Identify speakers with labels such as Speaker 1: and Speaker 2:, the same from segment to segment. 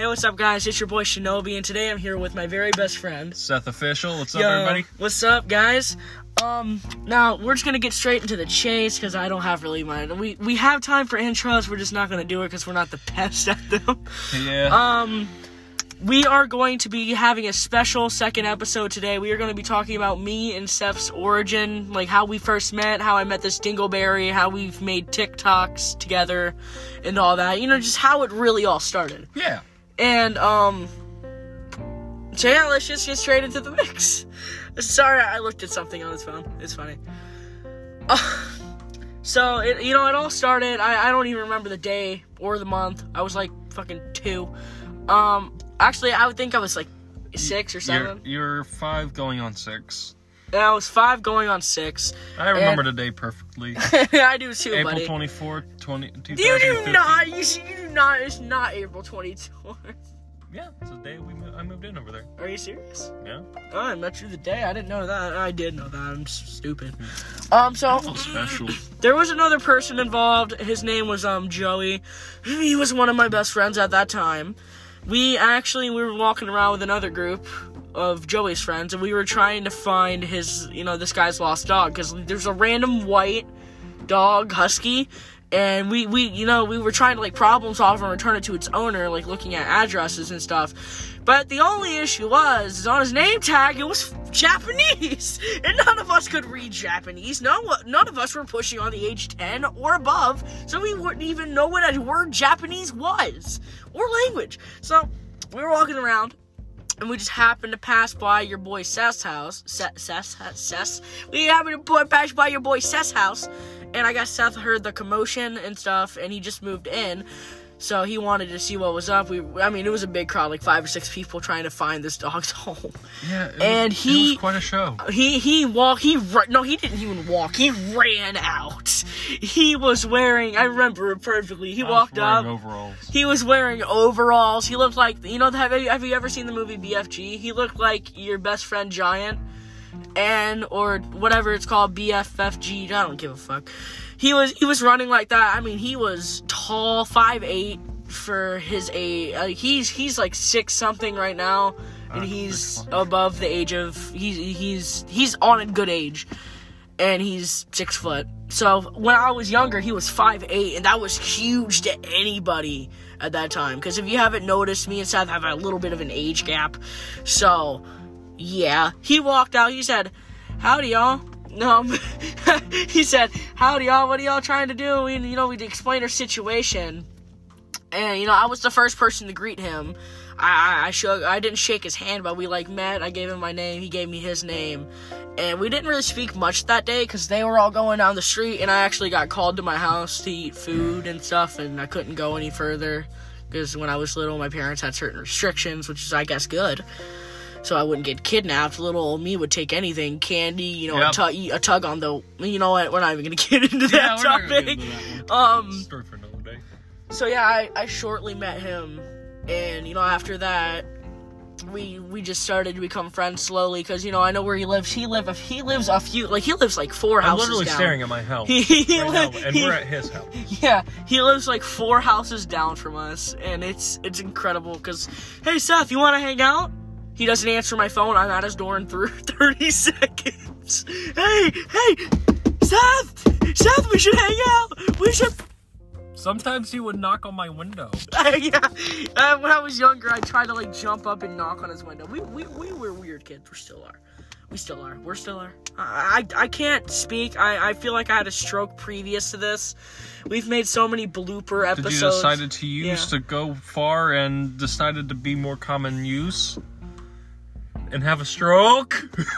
Speaker 1: Hey, what's up, guys? It's your boy Shinobi, and today I'm here with my very best friend.
Speaker 2: Seth Official. What's up,
Speaker 1: Yo,
Speaker 2: everybody?
Speaker 1: What's up, guys? Um, now we're just gonna get straight into the chase because I don't have really mind. We we have time for intros. We're just not gonna do it because we're not the best at them.
Speaker 2: Yeah.
Speaker 1: Um, we are going to be having a special second episode today. We are going to be talking about me and Seth's origin, like how we first met, how I met this Dingleberry, how we've made TikToks together, and all that. You know, just how it really all started.
Speaker 2: yeah.
Speaker 1: And um so yeah, let's just get straight into the mix. Sorry, I looked at something on his phone. It's funny. Uh, so it you know it all started. I I don't even remember the day or the month. I was like fucking two. Um, actually, I would think I was like six or
Speaker 2: You're,
Speaker 1: seven.
Speaker 2: you're five going on six.
Speaker 1: I was five, going on six.
Speaker 2: I remember the day perfectly.
Speaker 1: I do too,
Speaker 2: April
Speaker 1: buddy.
Speaker 2: 24th, 20,
Speaker 1: you do not. You, you do not. It's not April twenty two.
Speaker 2: Yeah, it's the day we mo- I moved in over there.
Speaker 1: Are you serious?
Speaker 2: Yeah.
Speaker 1: Oh, I met you the day. I didn't know that. I did know that. I'm s- stupid. Um, so
Speaker 2: special.
Speaker 1: there was another person involved. His name was um Joey. He was one of my best friends at that time. We actually we were walking around with another group of Joey's friends, and we were trying to find his, you know, this guy's lost dog because there's a random white dog husky and we we you know we were trying to like problem solve and return it to its owner like looking at addresses and stuff. But the only issue was is on his name tag it was japanese and none of us could read japanese. None, none of us were pushing on the age 10 or above so we wouldn't even know what a word japanese was or language. So we were walking around and we just happened to pass by your boy Seth's house. Seth, Seth, Seth. We happened to pass by your boy Seth's house, and I guess Seth heard the commotion and stuff, and he just moved in. So he wanted to see what was up. We, I mean, it was a big crowd, like five or six people trying to find this dog's home.
Speaker 2: Yeah. It
Speaker 1: And
Speaker 2: was,
Speaker 1: he-
Speaker 2: quite a show.
Speaker 1: He he walked. He no, he didn't even walk. He ran out. He was wearing. I remember it perfectly. He
Speaker 2: I
Speaker 1: walked
Speaker 2: wearing
Speaker 1: up.
Speaker 2: overalls.
Speaker 1: He was wearing overalls. He looked like you know. Have you, have you ever seen the movie BFG? He looked like your best friend Giant, and or whatever it's called BFFG. I don't give a fuck. He was he was running like that. I mean, he was tall, five eight for his age. Uh, he's he's like six something right now, and he's above the age of he's he's he's on a good age and he's six foot. So when I was younger, he was five eight, and that was huge to anybody at that time. Because if you haven't noticed, me and Seth have a little bit of an age gap. So yeah, he walked out. He said, "Howdy, y'all." No, he said, "Howdy, y'all. What are y'all trying to do?" And you know, we explained our situation, and you know, I was the first person to greet him. I, I, I shook, I didn't shake his hand, but we like met. I gave him my name. He gave me his name, and we didn't really speak much that day because they were all going down the street, and I actually got called to my house to eat food and stuff, and I couldn't go any further because when I was little, my parents had certain restrictions, which is, I guess, good. So I wouldn't get kidnapped. Little old me would take anything, candy, you know, a, tu- a tug on the. You know what? We're not even gonna get into that
Speaker 2: we're not gonna
Speaker 1: topic.
Speaker 2: into that.
Speaker 1: Um,
Speaker 2: Story for another day.
Speaker 1: so yeah, I, I shortly met him, and you know after that, we we just started to become friends slowly because you know I know where he lives. He live he lives a few like he lives like four
Speaker 2: I'm
Speaker 1: houses
Speaker 2: literally
Speaker 1: down.
Speaker 2: staring at my house
Speaker 1: He, he
Speaker 2: right now, and
Speaker 1: he-
Speaker 2: we're at his house.
Speaker 1: yeah, he lives like four houses down from us, and it's it's incredible. Cause hey Seth, you want to hang out? He doesn't answer my phone. I'm at his door in thir- thirty seconds. Hey hey, Seth, Seth, we should hang out. We should.
Speaker 2: Sometimes he would knock on my window.
Speaker 1: yeah, uh, when I was younger, I tried to like jump up and knock on his window. We we, we were weird kids. We still are. We still are. We're still are. I I, I can't speak. I, I feel like I had a stroke previous to this. We've made so many blooper episodes.
Speaker 2: Did you decided to use
Speaker 1: Yeah.
Speaker 2: to go far and decided to be more common use and have a stroke?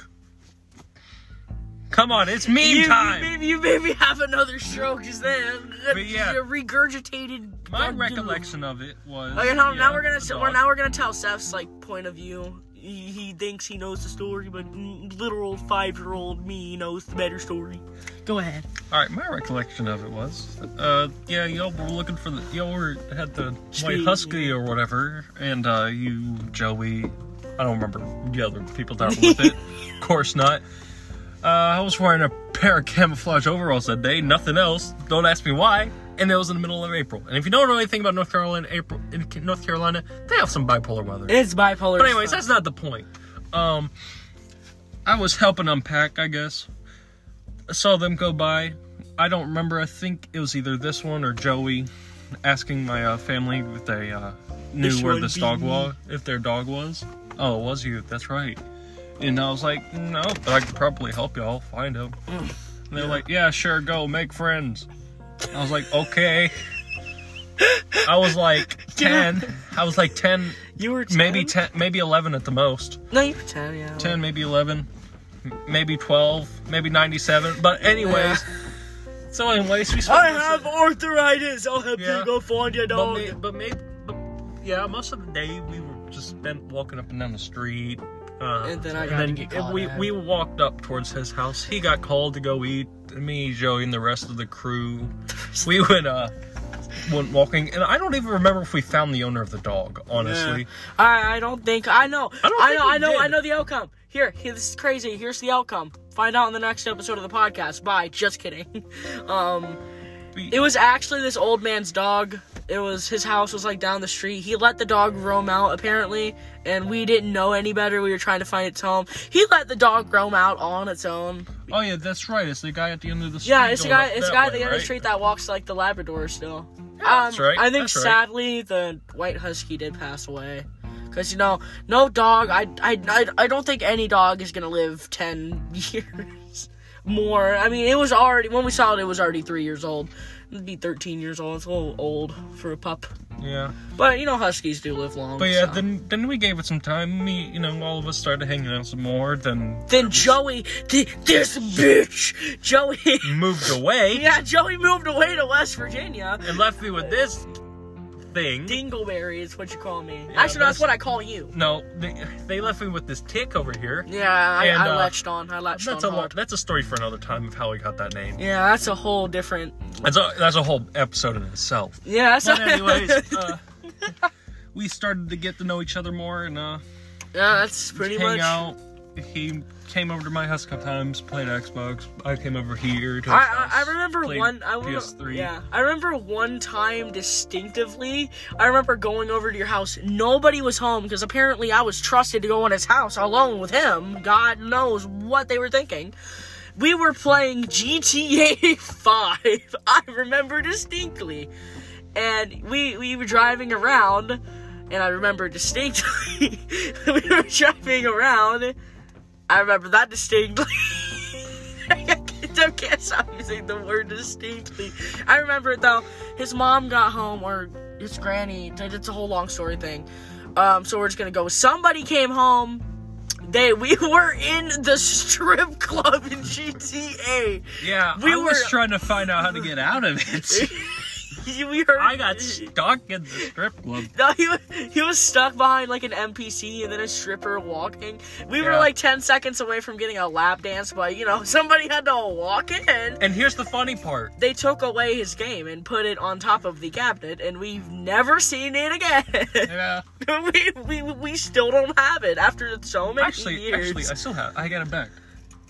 Speaker 2: Come on, it's meme
Speaker 1: you,
Speaker 2: time.
Speaker 1: You made, you made me have another stroke just then.
Speaker 2: But yeah.
Speaker 1: Regurgitated.
Speaker 2: My recollection of it was.
Speaker 1: Okay, now, now we're gonna now we're gonna tell Seth's like point of view. He, he thinks he knows the story, but literal five year old me knows the better story. Go ahead.
Speaker 2: All right, my recollection of it was, uh, yeah, y'all were looking for the y'all were had the white husky or whatever, and uh, you, Joey, I don't remember the other people that were with it. of course not. Uh, I was wearing a pair of camouflage overalls that day, nothing else. Don't ask me why. And it was in the middle of April. And if you don't know anything about North Carolina, April in North Carolina, they have some bipolar weather.
Speaker 1: It's bipolar.
Speaker 2: But anyways,
Speaker 1: stuff.
Speaker 2: that's not the point. Um, I was helping unpack, I guess. I saw them go by. I don't remember. I think it was either this one or Joey asking my uh, family if they uh, knew
Speaker 1: This
Speaker 2: where this dog
Speaker 1: me.
Speaker 2: was, if their dog was. Oh, it was you. That's right. And I was like, no, but I could probably help y'all find him. And they're like, yeah, sure, go make friends. I was like, okay. I was like ten. I was like ten,
Speaker 1: you were 10?
Speaker 2: maybe ten, maybe eleven at the most.
Speaker 1: No, you were ten. Yeah.
Speaker 2: 10, maybe 11, maybe 12, maybe 97. But anyways,
Speaker 1: Yeah.
Speaker 2: so anyways, we
Speaker 1: I have arthritis. I'll help
Speaker 2: Yeah.
Speaker 1: you go find your
Speaker 2: but,
Speaker 1: dog.
Speaker 2: may, but maybe, but yeah, most of the day we were just spent walking up and down the street. Uh,
Speaker 1: And then I got to get called
Speaker 2: we we walked up towards his house. He got called to go eat. And me, Joey, and the rest of the crew, we went uh went walking. And I don't even remember if we found the owner of the dog. Honestly,
Speaker 1: I I don't think I know.
Speaker 2: I don't
Speaker 1: I know. I know.
Speaker 2: did.
Speaker 1: I know the outcome. Here, here. This is crazy. Here's the outcome. Find out in the next episode of the podcast. Bye. Just kidding. Um, it was actually this old man's dog. It was his house was like down the street. He let the dog roam out apparently, and we didn't know any better. We were trying to find its home. He let the dog roam out on its own.
Speaker 2: oh yeah, that's right. It's the guy at the end of the street.
Speaker 1: Yeah, it's the guy. It's the guy at the end of the street that walks like the Labrador still.
Speaker 2: Yeah, that's um, right,
Speaker 1: I think
Speaker 2: that's right.
Speaker 1: sadly the white husky did pass away. Cause you know, no dog. I, I, I, I don't think any dog is gonna live ten years more. I mean, it was already when we saw it. It was already three years old. It'd be thirteen years old. It's a little old for a pup.
Speaker 2: Yeah.
Speaker 1: But you know, huskies do live long.
Speaker 2: But yeah,
Speaker 1: so.
Speaker 2: then then we gave it some time. Me, you know, all of us started hanging out some more. Then
Speaker 1: then Joey, th- this bitch, Joey.
Speaker 2: moved away
Speaker 1: yeah, Joey moved away to West Virginia.
Speaker 2: and left me with this thing.
Speaker 1: Dingleberry is what you call me.
Speaker 2: Yeah,
Speaker 1: Actually, that's
Speaker 2: that's-
Speaker 1: what I call you.
Speaker 2: No, they, they left me with this tick over here.
Speaker 1: Yeah, I,
Speaker 2: And,
Speaker 1: I
Speaker 2: uh,
Speaker 1: latched on. I latched
Speaker 2: That's
Speaker 1: on
Speaker 2: a
Speaker 1: hard.
Speaker 2: that's a story for another time of how we got that name.
Speaker 1: Yeah, that's a whole different.
Speaker 2: That's a that's a whole episode in itself.
Speaker 1: Yeah, that's.
Speaker 2: But
Speaker 1: a-
Speaker 2: anyways, uh, we started to get to know each other more and uh,
Speaker 1: yeah, that's pretty
Speaker 2: hang
Speaker 1: much.
Speaker 2: out. He came over to my house a couple times, played Xbox. I came over here to
Speaker 1: I,
Speaker 2: house.
Speaker 1: I, remember one. I wanna,
Speaker 2: PS3.
Speaker 1: Yeah, I remember one time distinctively. I remember going over to your house. Nobody was home because apparently I was trusted to go in his house alone with him. God knows what they were thinking. We were playing GTA 5. I remember distinctly, and we we were driving around, and I remember distinctly. we were driving around. I remember that distinctly. I can't stop using the word distinctly. I remember it though. His mom got home, or his granny. It's a whole long story thing. Um, so we're just gonna go. Somebody came home. They we were in the strip club in GTA.
Speaker 2: Yeah,
Speaker 1: We
Speaker 2: I
Speaker 1: were-
Speaker 2: trying to find out how to get out of it.
Speaker 1: we heard.
Speaker 2: I got stuck in the strip club.
Speaker 1: No, he was, he was stuck behind like an NPC and then a stripper walking. We were like 10 seconds away from getting a lap dance, but you know, somebody had to walk in.
Speaker 2: And here's the funny part.
Speaker 1: They took away his game and put it on top of the cabinet, and we've never seen it again.
Speaker 2: Yeah.
Speaker 1: we, we, we still don't have it after so many
Speaker 2: Actually,
Speaker 1: years.
Speaker 2: actually, I still have. I got it back.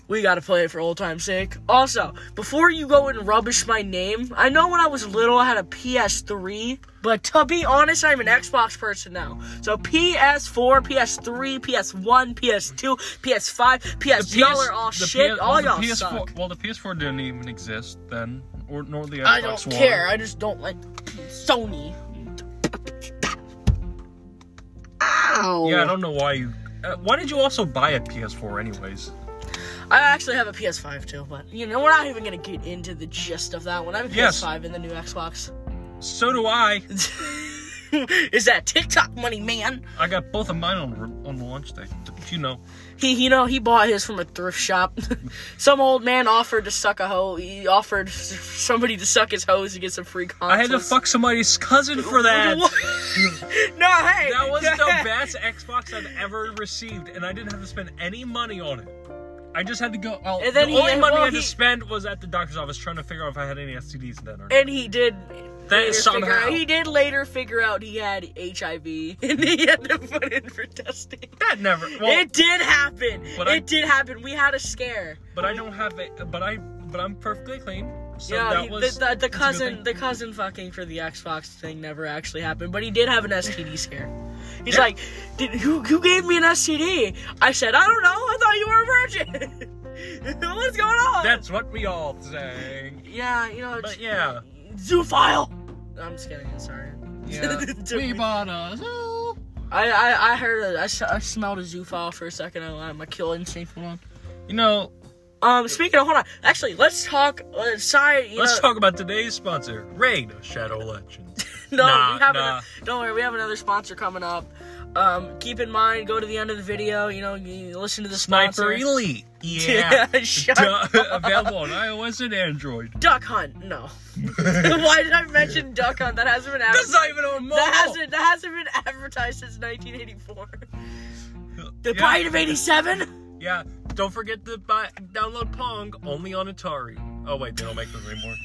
Speaker 1: We gotta play it for old time's sake. Also, before you go and rubbish my name, I know when I was little I had a PS3, but to be honest, I'm an Xbox person now. So PS4, PS3, PS1, PS2, PS5, PS, y'all are all
Speaker 2: the
Speaker 1: shit.
Speaker 2: PS
Speaker 1: all
Speaker 2: well,
Speaker 1: y'all
Speaker 2: the PS4,
Speaker 1: suck.
Speaker 2: Well, the PS4 didn't even exist then, or nor the Xbox
Speaker 1: I don't
Speaker 2: One.
Speaker 1: care. I just don't like Sony. Ow.
Speaker 2: Yeah, I don't know why you. Uh, why did you also buy a PS4 anyways?
Speaker 1: I actually have a PS5 too, but you know we're not even gonna get into the gist of that one. I have a
Speaker 2: Yes.
Speaker 1: PS5 in the new Xbox.
Speaker 2: So do I.
Speaker 1: Is that TikTok money, man?
Speaker 2: I got both of mine on on the launch day. You know?
Speaker 1: He, you know, he bought his from a thrift shop. some old man offered to suck a hoe. He offered somebody to suck his hose to get some free consoles.
Speaker 2: I had to fuck somebody's cousin for that.
Speaker 1: no, hey,
Speaker 2: That was the best Xbox I've ever received, and I didn't have to spend any money on it. I just had to go. Oh,
Speaker 1: And then
Speaker 2: the
Speaker 1: he-
Speaker 2: only money
Speaker 1: well,
Speaker 2: I had
Speaker 1: he-
Speaker 2: to spend was at the doctor's office trying to figure out if I had any STDs then or not.
Speaker 1: And he did.
Speaker 2: That somehow.
Speaker 1: out- he did later figure out he had HIV, and he had to put in for testing.
Speaker 2: That never. Well,
Speaker 1: it did happen.
Speaker 2: But
Speaker 1: it
Speaker 2: I-
Speaker 1: did happen. We had a scare.
Speaker 2: but I don't have it. But I. But I'm perfectly clean. So
Speaker 1: yeah,
Speaker 2: was
Speaker 1: the, the, the
Speaker 2: that's a good
Speaker 1: cousin, the cousin fucking for the Xbox thing never actually happened, but he did have an STD scare. He's
Speaker 2: Yeah.
Speaker 1: like, Did, who, who gave me an STD? I said, I don't know. I thought you were a virgin. What's going on?
Speaker 2: That's what we all say.
Speaker 1: yeah, you know,
Speaker 2: But yeah,
Speaker 1: zoophile. I'm just kidding. Sorry.
Speaker 2: yeah. we bought a zoo.
Speaker 1: I, I, I heard, a, I, s- I smelled a zoophile for a second. I, my kill instinct went on.
Speaker 2: You know,
Speaker 1: Um, speaking of, hold on. Actually, let's talk. Uh, side. You
Speaker 2: let's
Speaker 1: know,
Speaker 2: talk about today's sponsor, Raid of Shadow Legends.
Speaker 1: No,
Speaker 2: Nah,
Speaker 1: we have
Speaker 2: nah.
Speaker 1: an, don't worry, we have another sponsor coming up. Um, keep in mind, go to the end of the video. You know, you listen to the sponsor.
Speaker 2: Sniper Elite. Yeah.
Speaker 1: Shut
Speaker 2: Duh,
Speaker 1: up.
Speaker 2: available on iOS and Android.
Speaker 1: Duck Hunt. No. Why did I mention Duck Hunt? That hasn't been
Speaker 2: That's not even on mobile.
Speaker 1: That hasn't that hasn't been advertised since 1984. The
Speaker 2: yeah.
Speaker 1: Pride of '87.
Speaker 2: Yeah. Don't forget to buy, download Pong only on Atari. Oh wait, they don't make those anymore.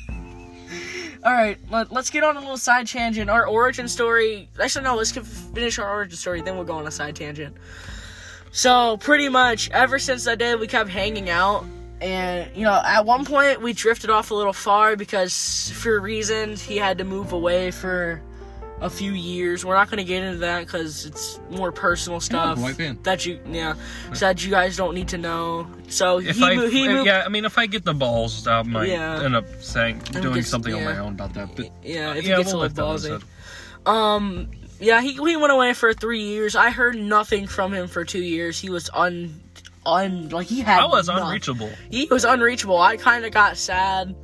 Speaker 1: All right, let, us get on a little side tangent. Our origin story. Actually, no. Let's finish our origin story. Then we'll go on a side tangent. So pretty much, ever since that day, we kept hanging out, and you know, at one point we drifted off a little far because, for reasons, he had to move away for a few years. We're not gonna get into that because it's more personal stuff
Speaker 2: van.
Speaker 1: that you, yeah, that you guys don't need to know. So
Speaker 2: If
Speaker 1: he,
Speaker 2: I,
Speaker 1: mo- he moved.
Speaker 2: yeah, I mean, if I get the balls, I might
Speaker 1: Yeah.
Speaker 2: end up saying doing
Speaker 1: gets-
Speaker 2: something on my own about that. But
Speaker 1: Yeah, if
Speaker 2: yeah,
Speaker 1: he gets
Speaker 2: we'll
Speaker 1: a little ballsy. Um, yeah, he he went away for three years. I heard nothing from him for two years. He was un, un like he had.
Speaker 2: I was unreachable.
Speaker 1: He was unreachable. I kind of got sad.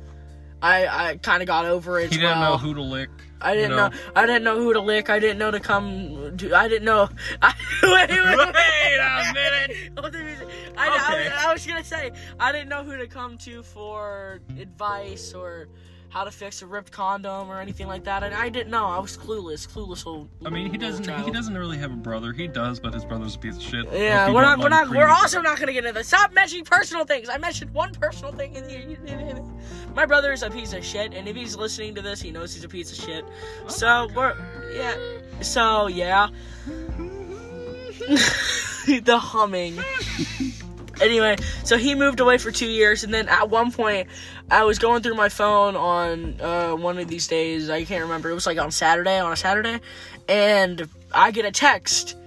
Speaker 1: I I kind of got over it.
Speaker 2: He didn't
Speaker 1: well.
Speaker 2: know who to lick.
Speaker 1: I didn't
Speaker 2: you
Speaker 1: know.
Speaker 2: know.
Speaker 1: I didn't know who to lick. I didn't know to come. To, I didn't know. I, wait, wait, wait,
Speaker 2: Wait a minute.
Speaker 1: I,
Speaker 2: Okay.
Speaker 1: I, I was gonna say I didn't know who to come to for advice or how to fix a ripped condom or anything like that, and I didn't know. I was clueless, clueless old.
Speaker 2: I mean, he doesn't. He doesn't really have a brother. He does, but his brother's a piece of shit.
Speaker 1: Yeah, we're
Speaker 2: don't.
Speaker 1: We're not. We're also not gonna get into this. Stop mentioning personal things. I mentioned one personal thing in here. My brother is a piece of shit, and if he's listening to this, he knows he's a piece of shit. Oh so we're yeah. So yeah. the humming. anyway, so he moved away for two years, and then at one point, I was going through my phone on uh, one of these days. I can't remember. It was like on Saturday, on a Saturday, and I get a text.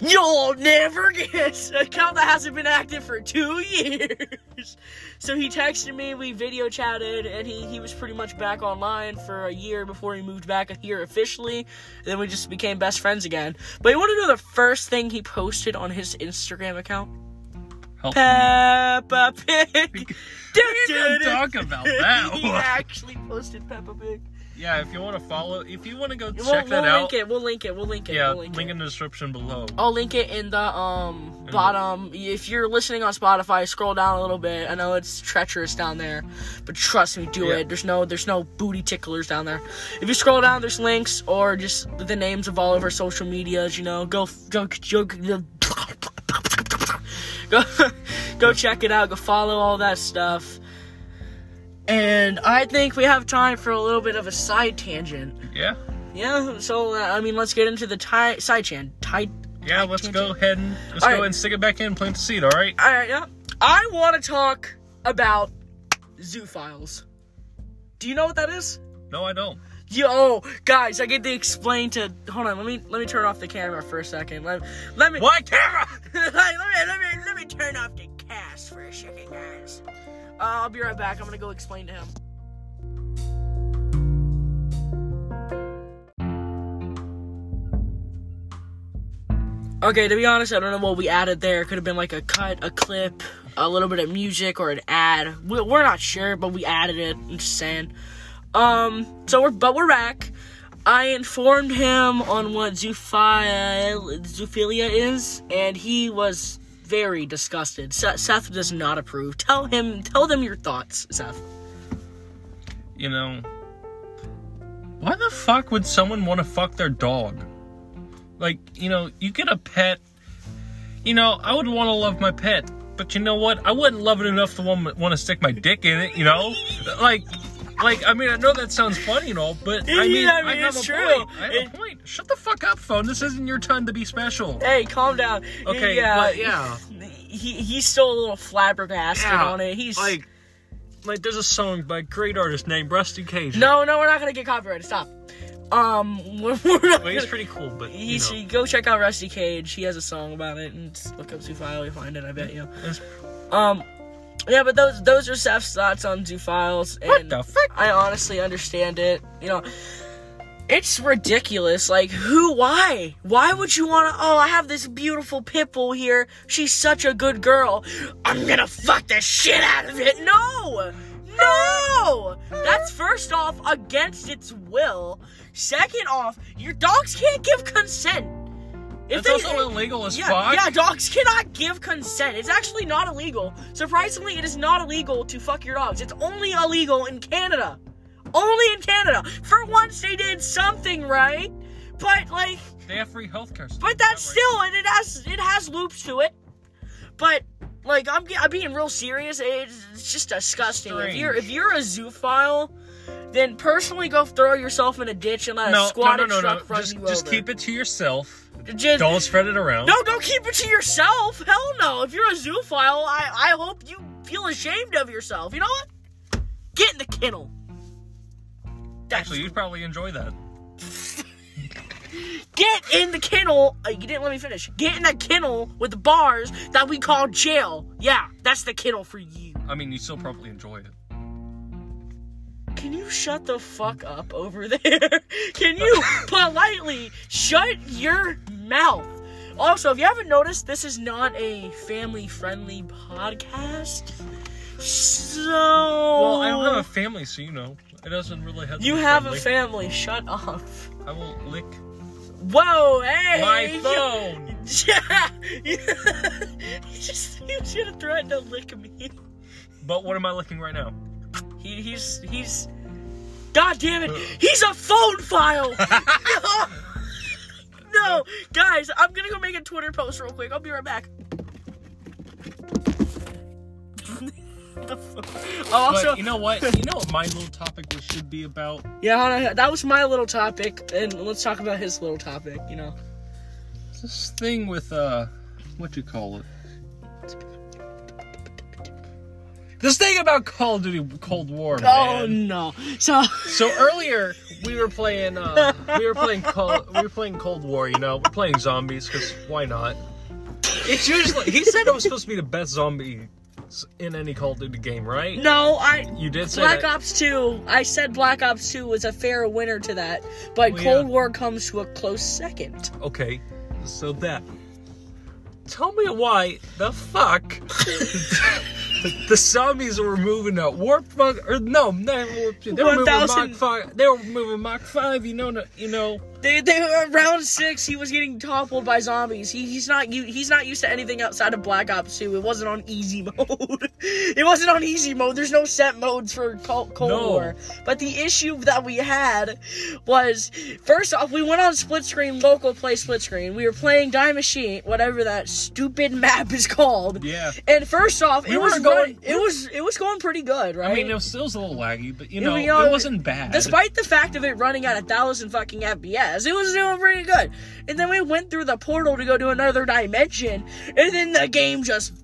Speaker 1: You'll never guess account that hasn't been active for two years. So he texted me, we video chatted, and he, he was pretty much back online for a year before he moved back here officially. And then we just became best friends again. But you want to know the first thing he posted on his Instagram account?
Speaker 2: Help
Speaker 1: Peppa Pig.
Speaker 2: We didn't talk about that
Speaker 1: he
Speaker 2: one.
Speaker 1: actually posted Peppa Pig.
Speaker 2: Yeah, if you want to follow, if you want to go
Speaker 1: We'll,
Speaker 2: check
Speaker 1: we'll
Speaker 2: that out,
Speaker 1: link it. We'll link it. We'll link it.
Speaker 2: yeah,
Speaker 1: we'll link
Speaker 2: link
Speaker 1: it.
Speaker 2: in the description below.
Speaker 1: I'll link it in the um bottom. If you're listening on Spotify, scroll down a little bit. I know it's treacherous down there, but trust me, do
Speaker 2: Yeah.
Speaker 1: it. There's no there's no booty ticklers down there. If you scroll down, there's links or just the names of all of our social medias. You know, go go go. go Go, go check it out. Go follow all that stuff. And I think we have time for a little bit of a side tangent.
Speaker 2: Yeah,
Speaker 1: Yeah, so uh, I mean, let's get into the ti- side chan. Ti-
Speaker 2: yeah. Let's go ahead and let's
Speaker 1: All
Speaker 2: go
Speaker 1: right.
Speaker 2: ahead and stick it back in, plant the seed. All right.
Speaker 1: All right, yeah. I want to talk about zoophiles. Do you know what that is?
Speaker 2: No, I don't.
Speaker 1: Yo, guys, I get to explain to. Hold on, let me let me turn off the camera for a second. Let, let me.
Speaker 2: Why camera?
Speaker 1: let me let me turn off the cast for a second, guys. Uh, I'll be right back. I'm gonna go explain to him. Okay, to be honest, I don't know what we added there. Could have been like a cut, a clip, a little bit of music, or an ad. We- We're not sure, but we added it. I'm just saying. Um, so we're but we're back. I informed him on what zoophile, zoophilia is, and he was very disgusted. Seth, Seth does not approve. Tell him, tell them your thoughts, Seth.
Speaker 2: You know, why the fuck would someone want to fuck their dog? Like, you know, you get a pet. You know, I would want to love my pet, but you know what? I wouldn't love it enough to want, want to stick my dick in it. You know, like. Like, I mean, I know that sounds funny and all, but I mean,
Speaker 1: I
Speaker 2: I,
Speaker 1: mean,
Speaker 2: have
Speaker 1: it's
Speaker 2: a
Speaker 1: true.
Speaker 2: point. I have
Speaker 1: It-
Speaker 2: a point. Shut the fuck up, phone. This isn't your time to be special.
Speaker 1: Hey, calm down.
Speaker 2: Okay,
Speaker 1: yeah,
Speaker 2: but yeah.
Speaker 1: he he's still a little flabbergasted
Speaker 2: Yeah,
Speaker 1: on it. He's
Speaker 2: Like, Like, there's a song by a great artist named Rusty Cage.
Speaker 1: No, no, we're not gonna get copyrighted. Stop. Um, we're, we're not.
Speaker 2: Well, he's pretty cool, but
Speaker 1: You
Speaker 2: know,
Speaker 1: go check out Rusty Cage. He has a song about it, and look up Zoophile. You find it, I bet you.
Speaker 2: it's-
Speaker 1: Um, yeah, but those those are Seth's thoughts on Zoophiles, and
Speaker 2: what the frick?
Speaker 1: I honestly understand it. You know, it's ridiculous. Like, who? Why? Why would you want to? Oh, I have this beautiful pit bull here. She's such a good girl. I'm gonna fuck the shit out of it. No, no. That's first off against its will. Second off, your dogs can't give consent. If
Speaker 2: It's also illegal as
Speaker 1: yeah,
Speaker 2: fuck.
Speaker 1: yeah, dogs cannot give consent. It's actually not illegal. Surprisingly, it is not illegal to fuck your dogs. It's only illegal in Canada. Only in Canada. For once, they did something right. But like,
Speaker 2: They have free healthcare. so
Speaker 1: but
Speaker 2: that's
Speaker 1: that's still, and it has it has loops to it. But like, I'm I'm being real serious. It's, it's just disgusting. If you're if you're a zoophile, then personally go throw yourself in a ditch and let a
Speaker 2: No, no,
Speaker 1: squatted
Speaker 2: no, no, no.
Speaker 1: truck run
Speaker 2: Just,
Speaker 1: you
Speaker 2: just
Speaker 1: over.
Speaker 2: keep it to yourself.
Speaker 1: Just-
Speaker 2: Don't spread it around.
Speaker 1: no, don't keep it to yourself. Hell no. If you're a zoophile, I, I hope you feel ashamed of yourself. You know what? Get in the kennel. That's,
Speaker 2: Actually, you'd probably enjoy that.
Speaker 1: get in the kennel. Uh, you didn't let me finish. Get in the kennel with the bars that we call jail. Yeah, that's the kennel for you.
Speaker 2: I mean, you still probably enjoy it.
Speaker 1: Can you shut the fuck up over there? Can you politely shut your mouth? Also, if you haven't noticed, this is not a family friendly podcast. So.
Speaker 2: Well, I don't have a family, so you know, it doesn't really have. To
Speaker 1: You have
Speaker 2: friendly.
Speaker 1: a family. Shut up.
Speaker 2: I won't lick
Speaker 1: Whoa, hey!
Speaker 2: my phone.
Speaker 1: Yeah! you just you should have threatened to lick me.
Speaker 2: But what am I licking right now?
Speaker 1: He, he's he's. God damn it! He's a phone file. no! no, guys, I'm gonna go make a Twitter post real quick. I'll be right back. Oh, also,
Speaker 2: but you know what? You know what my little topic was, should be about?
Speaker 1: yeah, that was my little topic, and let's talk about his little topic. You know,
Speaker 2: This thing with uh, what you call it? This thing about Call of Duty Cold War,
Speaker 1: oh
Speaker 2: man.
Speaker 1: no, so
Speaker 2: So earlier we were playing uh we were playing Call we were playing Cold War, you know, we're playing zombies because why not? It's usually he said it was supposed to be the best zombie in any Call of Duty game, right?
Speaker 1: no, I
Speaker 2: You did say
Speaker 1: Black
Speaker 2: that.
Speaker 1: Ops 2, I said Black Ops 2 was a fair winner to that, but
Speaker 2: Well,
Speaker 1: Cold
Speaker 2: yeah.
Speaker 1: War comes to a close second.
Speaker 2: Okay, so that. Tell me why the fuck the zombies were moving at warp Mach or no, were, warp, they were moving
Speaker 1: 1000
Speaker 2: Mach five. They were moving Mach five. You know, you know.
Speaker 1: They, they were round six. He was getting toppled by zombies. He, he's not he's not used to anything outside of Black Ops 2. It wasn't on easy mode. it wasn't on easy mode. There's no set modes for Cold, Cold
Speaker 2: No.
Speaker 1: War. But the issue that we had was first off, we went on split screen, local play split screen. We were playing Die Machine, whatever that stupid map is called.
Speaker 2: Yeah.
Speaker 1: And first off,
Speaker 2: We
Speaker 1: it was going. It was it was going pretty good, right?
Speaker 2: I mean, it was still a little laggy, but you know,
Speaker 1: we know-
Speaker 2: it wasn't bad.
Speaker 1: Despite the fact of it running at a thousand fucking FPS, it was doing pretty good. And then we went through the portal to go to another dimension, and then the game just.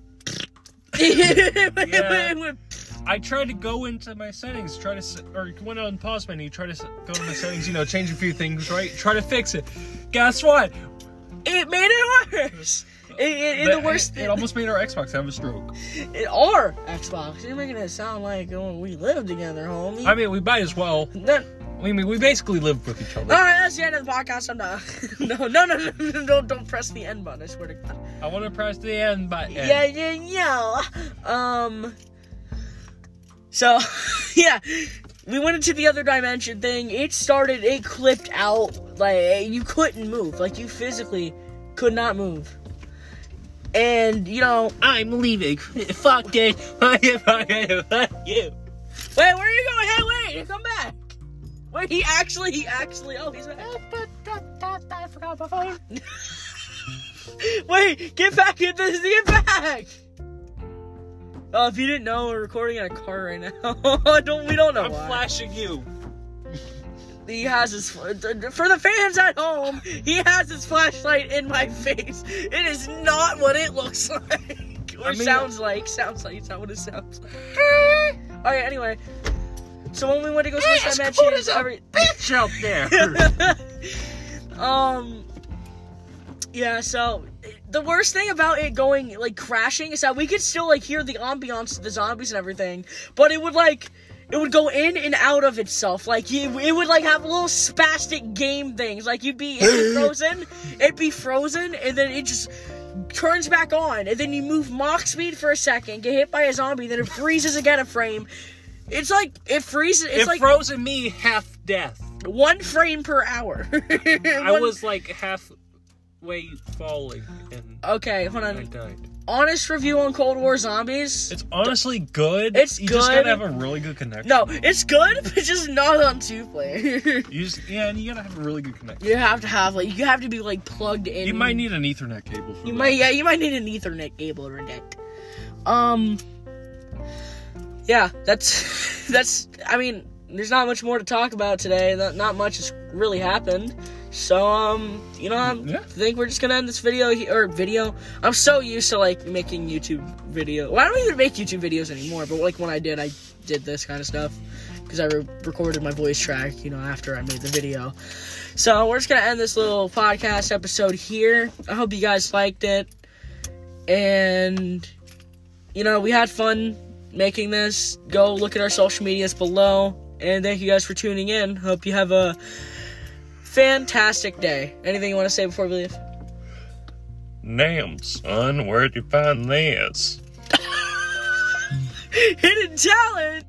Speaker 1: It went-
Speaker 2: I tried to go into my settings, try to or went on pause menu, try to go to my settings, you know, change a few things, right? Try to fix it. Guess what?
Speaker 1: it made it worse. It, it, it- the worst.
Speaker 2: It, it almost made our Xbox have a stroke.
Speaker 1: It, or Xbox. You're making it sound like oh, we live together, homie.
Speaker 2: I mean, we might as well. I mean, we basically live with each other.
Speaker 1: all right, that's the end of the podcast. I'm done. no, no, no, no, no, don't, don't press the end button. I swear to God.
Speaker 2: I want to press the end button.
Speaker 1: Yeah, yeah, yeah. Um. So, yeah, we went into the other dimension thing. It started. It clipped out. Like you couldn't move. Like you physically could not move. And you know,
Speaker 2: I'm leaving. Fuck this. Fuck you. Fuck you. Fuck you.
Speaker 1: wait, where are you going? Hey, wait, come back. Wait, he actually, he actually. Oh, he's. I forgot my phone. wait, get back in this. Get back. Oh, if you didn't know, we're recording in a car right now. Don't. We don't know
Speaker 2: I'm
Speaker 1: why.
Speaker 2: flashing you.
Speaker 1: He has his for the fans at home. He has his flashlight in my face. It is not what it looks like or
Speaker 2: I mean-
Speaker 1: sounds like. Sounds like it's not what it sounds like. Okay, anyway. So when we went to go smash that mansion, every
Speaker 2: bitch out there.
Speaker 1: um yeah so the worst thing about it going like crashing is that we could still like hear the ambiance the zombies and everything but it would like it would go in and out of itself like you, it would like have little spastic game things like you'd be, frozen it'd be frozen and then it just turns back on and then you move Mach speed for a second get hit by a zombie then it freezes again a frame it's like it freezes it's
Speaker 2: it
Speaker 1: like
Speaker 2: frozen me half death.
Speaker 1: one frame per hour
Speaker 2: I
Speaker 1: One-
Speaker 2: was like halfway falling and
Speaker 1: Okay, hold
Speaker 2: I
Speaker 1: on.
Speaker 2: died.
Speaker 1: Honest review on Cold War Zombies.
Speaker 2: It's honestly good.
Speaker 1: It's
Speaker 2: you just gotta have a really good connection.
Speaker 1: no, it's good, but just not on two player.
Speaker 2: You just yeah, and you gotta have a really good connection.
Speaker 1: you have to have like you have to be like plugged in.
Speaker 2: You might need an Ethernet cable for
Speaker 1: You
Speaker 2: that.
Speaker 1: might yeah, you might need an Ethernet cable or that. Um Yeah, that's that's I mean, there's not much more to talk about today. Not, not much has really happened. So um, you know, I'm,
Speaker 2: Yeah.
Speaker 1: I think we're just gonna end this video he- or video. I'm so used to like making YouTube video. Well, I don't even make YouTube videos anymore. But like when I did, I did this kind of stuff because I re- recorded my voice track. You know, after I made the video. So we're just gonna end this little podcast episode here. I hope you guys liked it, and you know we had fun making this. Go look at our social medias below, and thank you guys for tuning in. Hope you have a fantastic day. Anything you want to say before we leave?
Speaker 2: Damn, son, where'd you find this?
Speaker 1: Hidden talent.